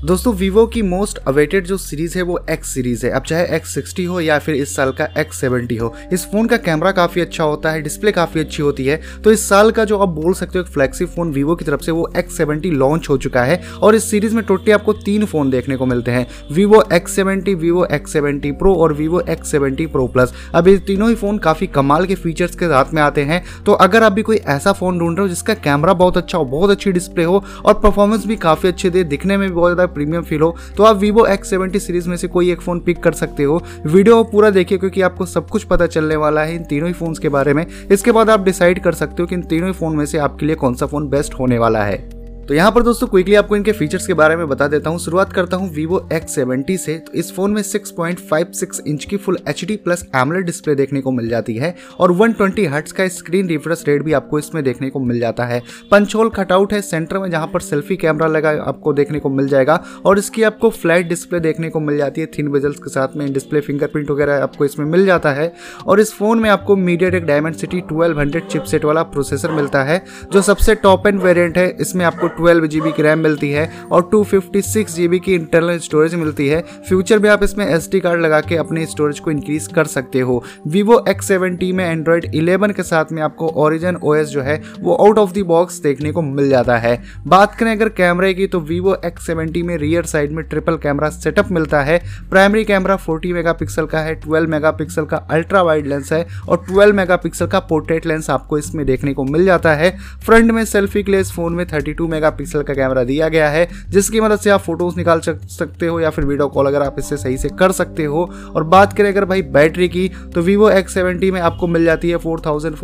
दोस्तों वीवो की most awaited जो सीरीज़ है वो एक्स सीरीज़ है। अब चाहे एक्स सिक्सटी हो या फिर इस साल का एक्स सेवेंटी हो, इस फ़ोन का कैमरा काफ़ी अच्छा होता है डिस्प्ले काफ़ी अच्छी होती है। तो इस साल का जो आप बोल सकते हो फ्लैगशिप फ़ोन वीवो की तरफ़ से वो एक्स सेवेंटी लॉन्च हो चुका है और इस सीरीज़ में टोटली आपको तीन फ़ोन देखने को मिलते हैं। Vivo X seventy Vivo X seventy pro और Vivo X seventy pro plus अब ये तीनों ही फ़ोन काफ़ी कमाल के फीचर्स के साथ में आते हैं। तो अगर आप भी कोई ऐसा फ़ोन ढूंढ रहे हो जिसका कैमरा बहुत अच्छा हो, बहुत अच्छी डिस्प्ले हो और परफॉर्मेंस भी काफ़ी अच्छे दे, दिखने में भी बहुत ज़्यादा प्रीमियम फील हो तो आप वीवो एक्स सेवेंटी सीरीज़ में से कोई एक फ़ोन पिक कर सकते हो। वीडियो पूरा देखिए, क्योंकि आपको सब कुछ पता चलने वाला है इन तीनों ही फ़ोन्स के बारे में। इसके बाद आप डिसाइड कर सकते हो कि इन तीनों ही फ़ोन में से आपके लिए कौन सा फ़ोन बेस्ट होने वाला है। तो यहाँ पर दोस्तों क्विकली आपको इनके फीचर्स के बारे में बता देता हूँ। शुरुआत करता हूँ Vivo X70 से। तो इस फ़ोन में 6.56 इंच की full H D plus AMOLED display देखने को मिल जाती है और 120 ट्वेंटी का स्क्रीन रिफ्रेश रेट भी आपको इसमें देखने को मिल जाता है। पंचोल कटआउट है सेंटर में जहाँ पर सेल्फी कैमरा लगा आपको देखने को मिल जाएगा और इसकी आपको फ्लैट डिस्प्ले देखने को मिल जाती है। थिन बेजल्स के साथ में डिस्प्ले फिंगरप्रिंट वगैरह आपको इसमें मिल जाता है और इस फ़ोन में आपको MediaTek Dimensity twelve chipset वाला प्रोसेसर मिलता है, जो सबसे टॉप एंड वेरियंट है। इसमें आपको ट्वेल्व जी की रैम मिलती है और टू फिफ्टी की इंटरनल स्टोरेज मिलती है। फ्यूचर में आप इसमें एस कार्ड लगा के अपने स्टोरेज को इंक्रीज कर सकते हो। वीवो एक्स में एंड्रॉइड इलेवन के साथ में आपको ओरिजन ओ जो है, वो आउट ऑफ़ दी बॉक्स देखने को मिल जाता है। बात करें अगर कैमरे की तो वीवो एक्स में रियर साइड में ट्रिपल कैमरा सेटअप मिलता है। प्राइमरी कैमरा 40 मेगापिक्सल का है 12 मेगापिक्सल का अल्ट्रा वाइड लेंस है और 12 मेगापिक्सल का पोर्ट्रेट लेंस आपको इसमें देखने को मिल जाता है। फ्रंट में सेल्फी के लिए इस फ़ोन में 32 मेगापिक्सल का कैमरा दिया गया है, जिसकी मदद से आप फ़ोटोज़ निकाल सकते हो या फिर वीडियो कॉल अगर आप इससे सही से कर सकते हो। और बात करें अगर भाई बैटरी की तो वीवो एक्स में आपको मिल जाती है फोर थाउज़ेंड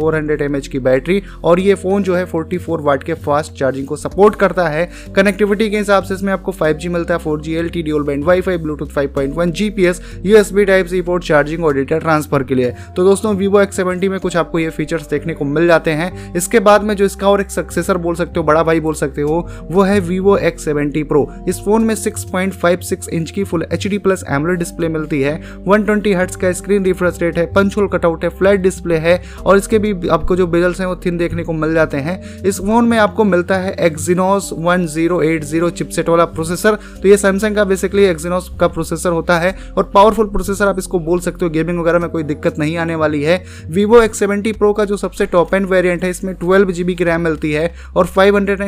की बैटरी, और ये फ़ोन जो है फोर्टी फोर वाट के फास्ट चार्जिंग को सपोर्ट करता है। कनेक्टिविटी के हिसाब से इसमें आपको फाइव मिलता है, four G L T E band wifi Bluetooth five point one G P S USB type C port charging और डेटा ट्रांसफ़र के लिए। तो दोस्तों वीवो एक्स सेवेंटी में कुछ आपको ये फीचर्स देखने को मिल जाते हैं। इसके बाद में जो इसका और एक सक्सेसर बोल सकते हो, बड़ा भाई बोल सकते हो वो है वीवो एक्स सेवेंटी प्रो इस फ़ोन में 6.56 इंच की full H D plus AMOLED display मिलती है 120 ट्वेंटी हर्ट्स का स्क्रीन रिफ्रेश रेट है पंच होल कटआउट है फ्लैट डिस्प्ले है, और इसके भी आपको जो बेजल्स हैं वो थिन देखने को मिल जाते हैं। इस फ़ोन में आपको मिलता है एक्जिनोस 1080 चिपसेट वाला प्रोसेसर तो ये सैमसंग का बेसिकली एक्जिनोस का प्रोसेसर होता है, और पावरफुल प्रोसेसर आप इसको बोल सकते हो गेमिंग वगैरह में कोई दिक्कत नहीं आने वाली है। वीवो एक्स प्रो का जो सबसे टॉप एंड वेरियंट है, इसमें ट्वेल्व जीबी की रैम मिलती है, और फाइव हंड्रेड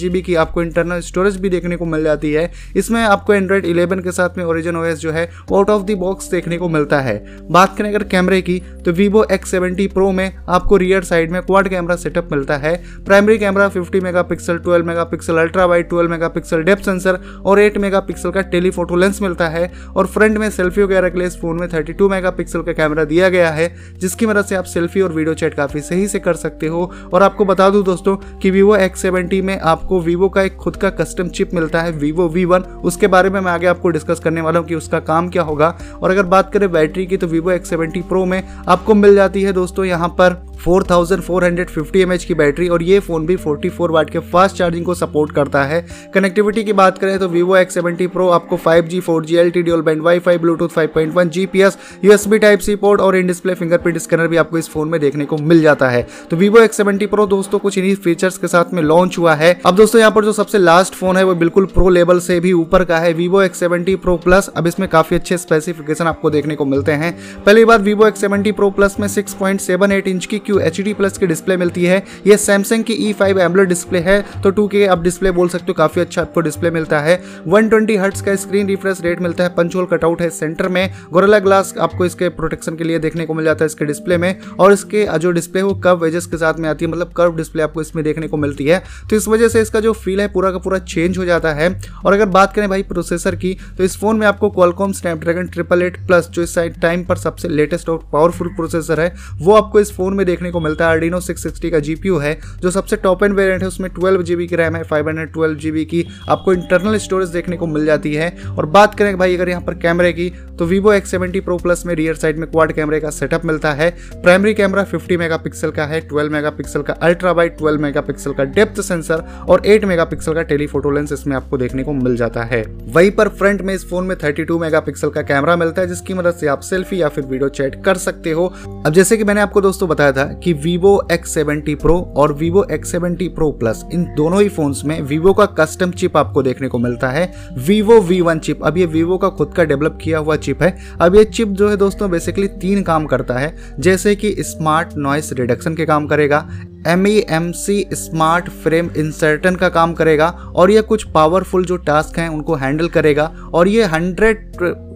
जीबी की आपको इंटरनल स्टोरेज भी देखने को मिल जाती है। इसमें आपको एंड्रॉइड 11 के साथ में ओरिजिन ओएस जो है आउट ऑफ़ द बॉक्स देखने को मिलता है। बात करें अगर कैमरे की तो वीवो एक्स सेवेंटी प्रो में आपको रियर साइड में क्वाड कैमरा सेटअप मिलता है। Primary camera 50 megapixel 12 megapixel ultra wide 12 megapixel depth sensor और 8 मेगापिक्सल का टेलीफोटो लेंस मिलता है। और फ्रंट में सेल्फी वगैरह के लिए इस फ़ोन में 32 मेगापिक्सल का कैमरा दिया गया है, जिसकी मदद से आप सेल्फी और वीडियो चैट काफ़ी सही से कर सकते हो। और आपको बता दूँ दोस्तों कि वीवो एक्स सेवेंटी में आपको वीवो का एक खुद का कस्टम चिप मिलता है वीवो वी वन उसके बारे में मैं आगे आपको डिस्कस करने वाला हूँ कि उसका काम क्या होगा। और अगर बात करें बैटरी की तो वीवो एक्स सेवेंटी प्रो में आपको मिल जाती है दोस्तों यहाँ पर 4450 mAh की बैटरी और ये फ़ोन भी 44 वाट के फास्ट चार्जिंग को सपोर्ट करता है। कनेक्टिविटी की बात करें तो Vivo X70 Pro आपको 5G 4G LTE dual band wifi Bluetooth 5.1 GPS USB type C port और इन डिस्प्ले फिंगरप्रिंट स्कैनर भी आपको इस फ़ोन में देखने को मिल जाता है। तो Vivo X70 Pro दोस्तों कुछ इन्हीं फीचर्स के साथ में लॉन्च हुआ है। अब दोस्तों यहाँ पर जो सबसे लास्ट फ़ोन है वो बिल्कुल प्रो लेवल से भी ऊपर का है। Vivo X70 Pro Plus, अब इसमें काफ़ी अच्छे स्पेसिफिकेशन आपको देखने को मिलते हैं। पहली बात Vivo X70 Pro Plus में 6.78 इंच की क्यू एच प्लस की डिस्प्ले मिलती है। ये सैमसंग की ई फाइव डिस्प्ले है तो टू आप डिस्प्ले बोल सकते हो, काफ़ी अच्छा आपको डिस्प्ले मिलता है। वन ट्वेंटी का स्क्रीन रिफ्रेश रेट मिलता है, पंचोल कटआउट है सेंटर में। गोरेला ग्लास आपको इसके प्रोटेक्शन के लिए देखने को मिल जाता है इसके डिस्प्ले में। और इसके जो डिस्प्ले वो कर्व वेजेस के साथ में आती है मतलब कर्व डिस्प्ले आपको इसमें देखने को मिलती है। तो इस वजह से इसका जो फील है, पूरा का पूरा चेंज हो जाता है। और अगर बात करें भाई प्रोसेसर की तो इस फ़ोन में आपको Qualcomm Snapdragon triple eight plus जो इस टाइम पर सबसे लेटेस्ट और पावरफुल प्रोसेसर है, वो आपको इस फ़ोन में देखने को मिलता है। आर्डिनो 660 का जीपीयू है, जो सबसे टॉप एंड वेरियंट है। उसमें 12 जीबी की रैम है 512 जीबी की। आपको इंटरनल स्टोरेज देखने को मिल जाती है। और बात करें भाई, अगर यहाँ पर कैमरे की तो Vivo X seventy pro plus में रियर साइड में क्वाड कैमरे का सेटअप मिलता है। प्राइमरी कैमरा 50 मेगापिक्सल का है 12 मेगापिक्सल का अल्ट्रा वाइड 12 मेगापिक्सल का डेप्थ सेंसर और 8 मेगापिक्सल का टेलीफोटो लेंस इसमें आपको देखने को मिल जाता है। वहीं पर फ्रंट में इस फ़ोन में 32 मेगापिक्सल का कैमरा मिलता है, जिसकी मदद से आप सेल्फी या फिर वीडियो चैट कर सकते हो। अब जैसे कि मैंने आपको दोस्तों बताया था कि Vivo X70 Pro और Vivo X70 Pro Plus, इन दोनों ही फोन्स में Vivo का कस्टम चिप आपको देखने को मिलता है। Vivo V1 चिप अब ये Vivo का खुद का डेवलप किया हुआ चिप है। अब ये चिप जो है दोस्तों बेसिकली तीन काम करता है। जैसे कि स्मार्ट नॉइस रिडक्शन के काम करेगा M E M C smart frame insertion का काम करेगा, और ये कुछ पावरफुल जो टास्क हैं, उनको हैंडल करेगा। और ये hundred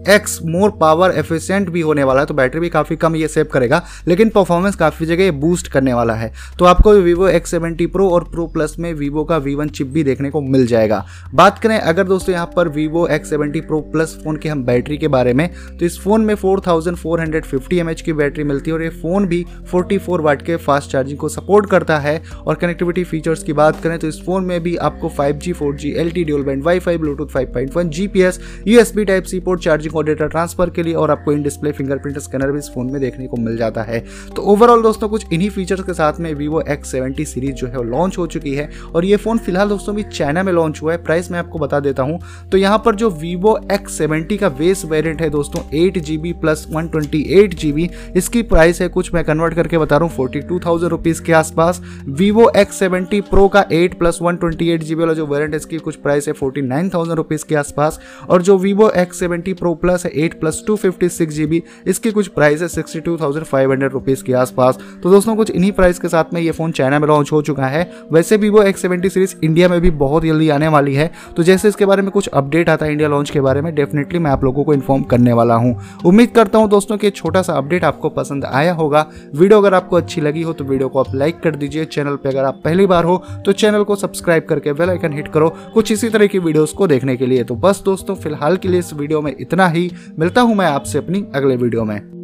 X more power efficient भी होने वाला है तो बैटरी भी काफ़ी कम ये सेव करेगा, लेकिन परफॉर्मेंस काफ़ी जगह बूस्ट करने वाला है। तो आपको वीवो एक्स सेवेंटी प्रो और प्रो प्लस में वीवो का वी वन चिप भी देखने को मिल जाएगा। बात करें अगर दोस्तों यहाँ पर Vivo X seventy pro plus phone की हम बैटरी के बारे में तो इस फ़ोन में four thousand four hundred fifty M H की बैटरी मिलती है और ये फ़ोन भी फोर्टी फोर वाट के फास्ट चार्जिंग को सपोर्ट करता है। और कनेक्टिविटी फीचर्स की बात करें तो इस फ़ोन में भी आपको five G four G L T dual band wifi Bluetooth five point one G P S U S B type C port charging और डेटा ट्रांसफ़र के लिए और आपको इन डिस्प्ले फिंगरप्रिंट स्कैनर भी इस फ़ोन में देखने को मिल जाता है। तो ओवरऑल दोस्तों, कुछ इन्हीं फीचर्स के साथ में वीवो एक्स सेवेंटी सीरीज़ जो है लॉन्च हो चुकी है और ये फ़ोन फ़िलहाल दोस्तों भी चाइना में लॉन्च हुआ है। प्राइस मैं आपको बता देता हूँ। तो यहाँ पर जो वीवो एक्स सेवेंटी का बेस वेरियंट है दोस्तों eight G plus one twenty इसकी प्राइस है कुछ मैं कन्वर्ट करके बता रहा हूँ फोर्टी टू थाउज़ेंड रुपीज़ के आसपास। वीवो एक्स सेवेंटी प्रो का eight plus one twenty eight G B वाला जो वेरियंट है, इसकी कुछ प्राइस है फोर्टी नाइन थाउज़ेंड रुपीज़ के आसपास। और जो Vivo X seventy pro plus है eight plus two fifty six G B इसकी कुछ प्राइस है sixty two thousand five hundred rupees के आसपास। तो दोस्तों, कुछ इन्हीं प्राइस के साथ में ये फ़ोन चाइना में लॉन्च हो चुका है। वैसे भी वो एक्स सेवेंटी सीरीज़ इंडिया में भी बहुत जल्दी आने वाली है। तो जैसे इसके बारे में कुछ अपडेट आता है इंडिया लॉन्च के बारे में डेफिनेटली मैं आप लोगों को इन्फॉर्म करने वाला हूँ। उम्मीद करता हूँ दोस्तों कि छोटा सा अपडेट आपको पसंद आया होगा। वीडियो अगर आपको अच्छी लगी हो तो वीडियो को आप लाइक कर दीजिए। चैनल पर अगर आप पहली बार हो तो चैनल को सब्सक्राइब करके बेल आइकन हिट करो। कुछ इसी तरह की वीडियोस को देखने के लिए। तो बस दोस्तों, फ़िलहाल के लिए इस वीडियो में इतना ही। मिलता हूँ मैं आपसे अपनी अगले वीडियो में।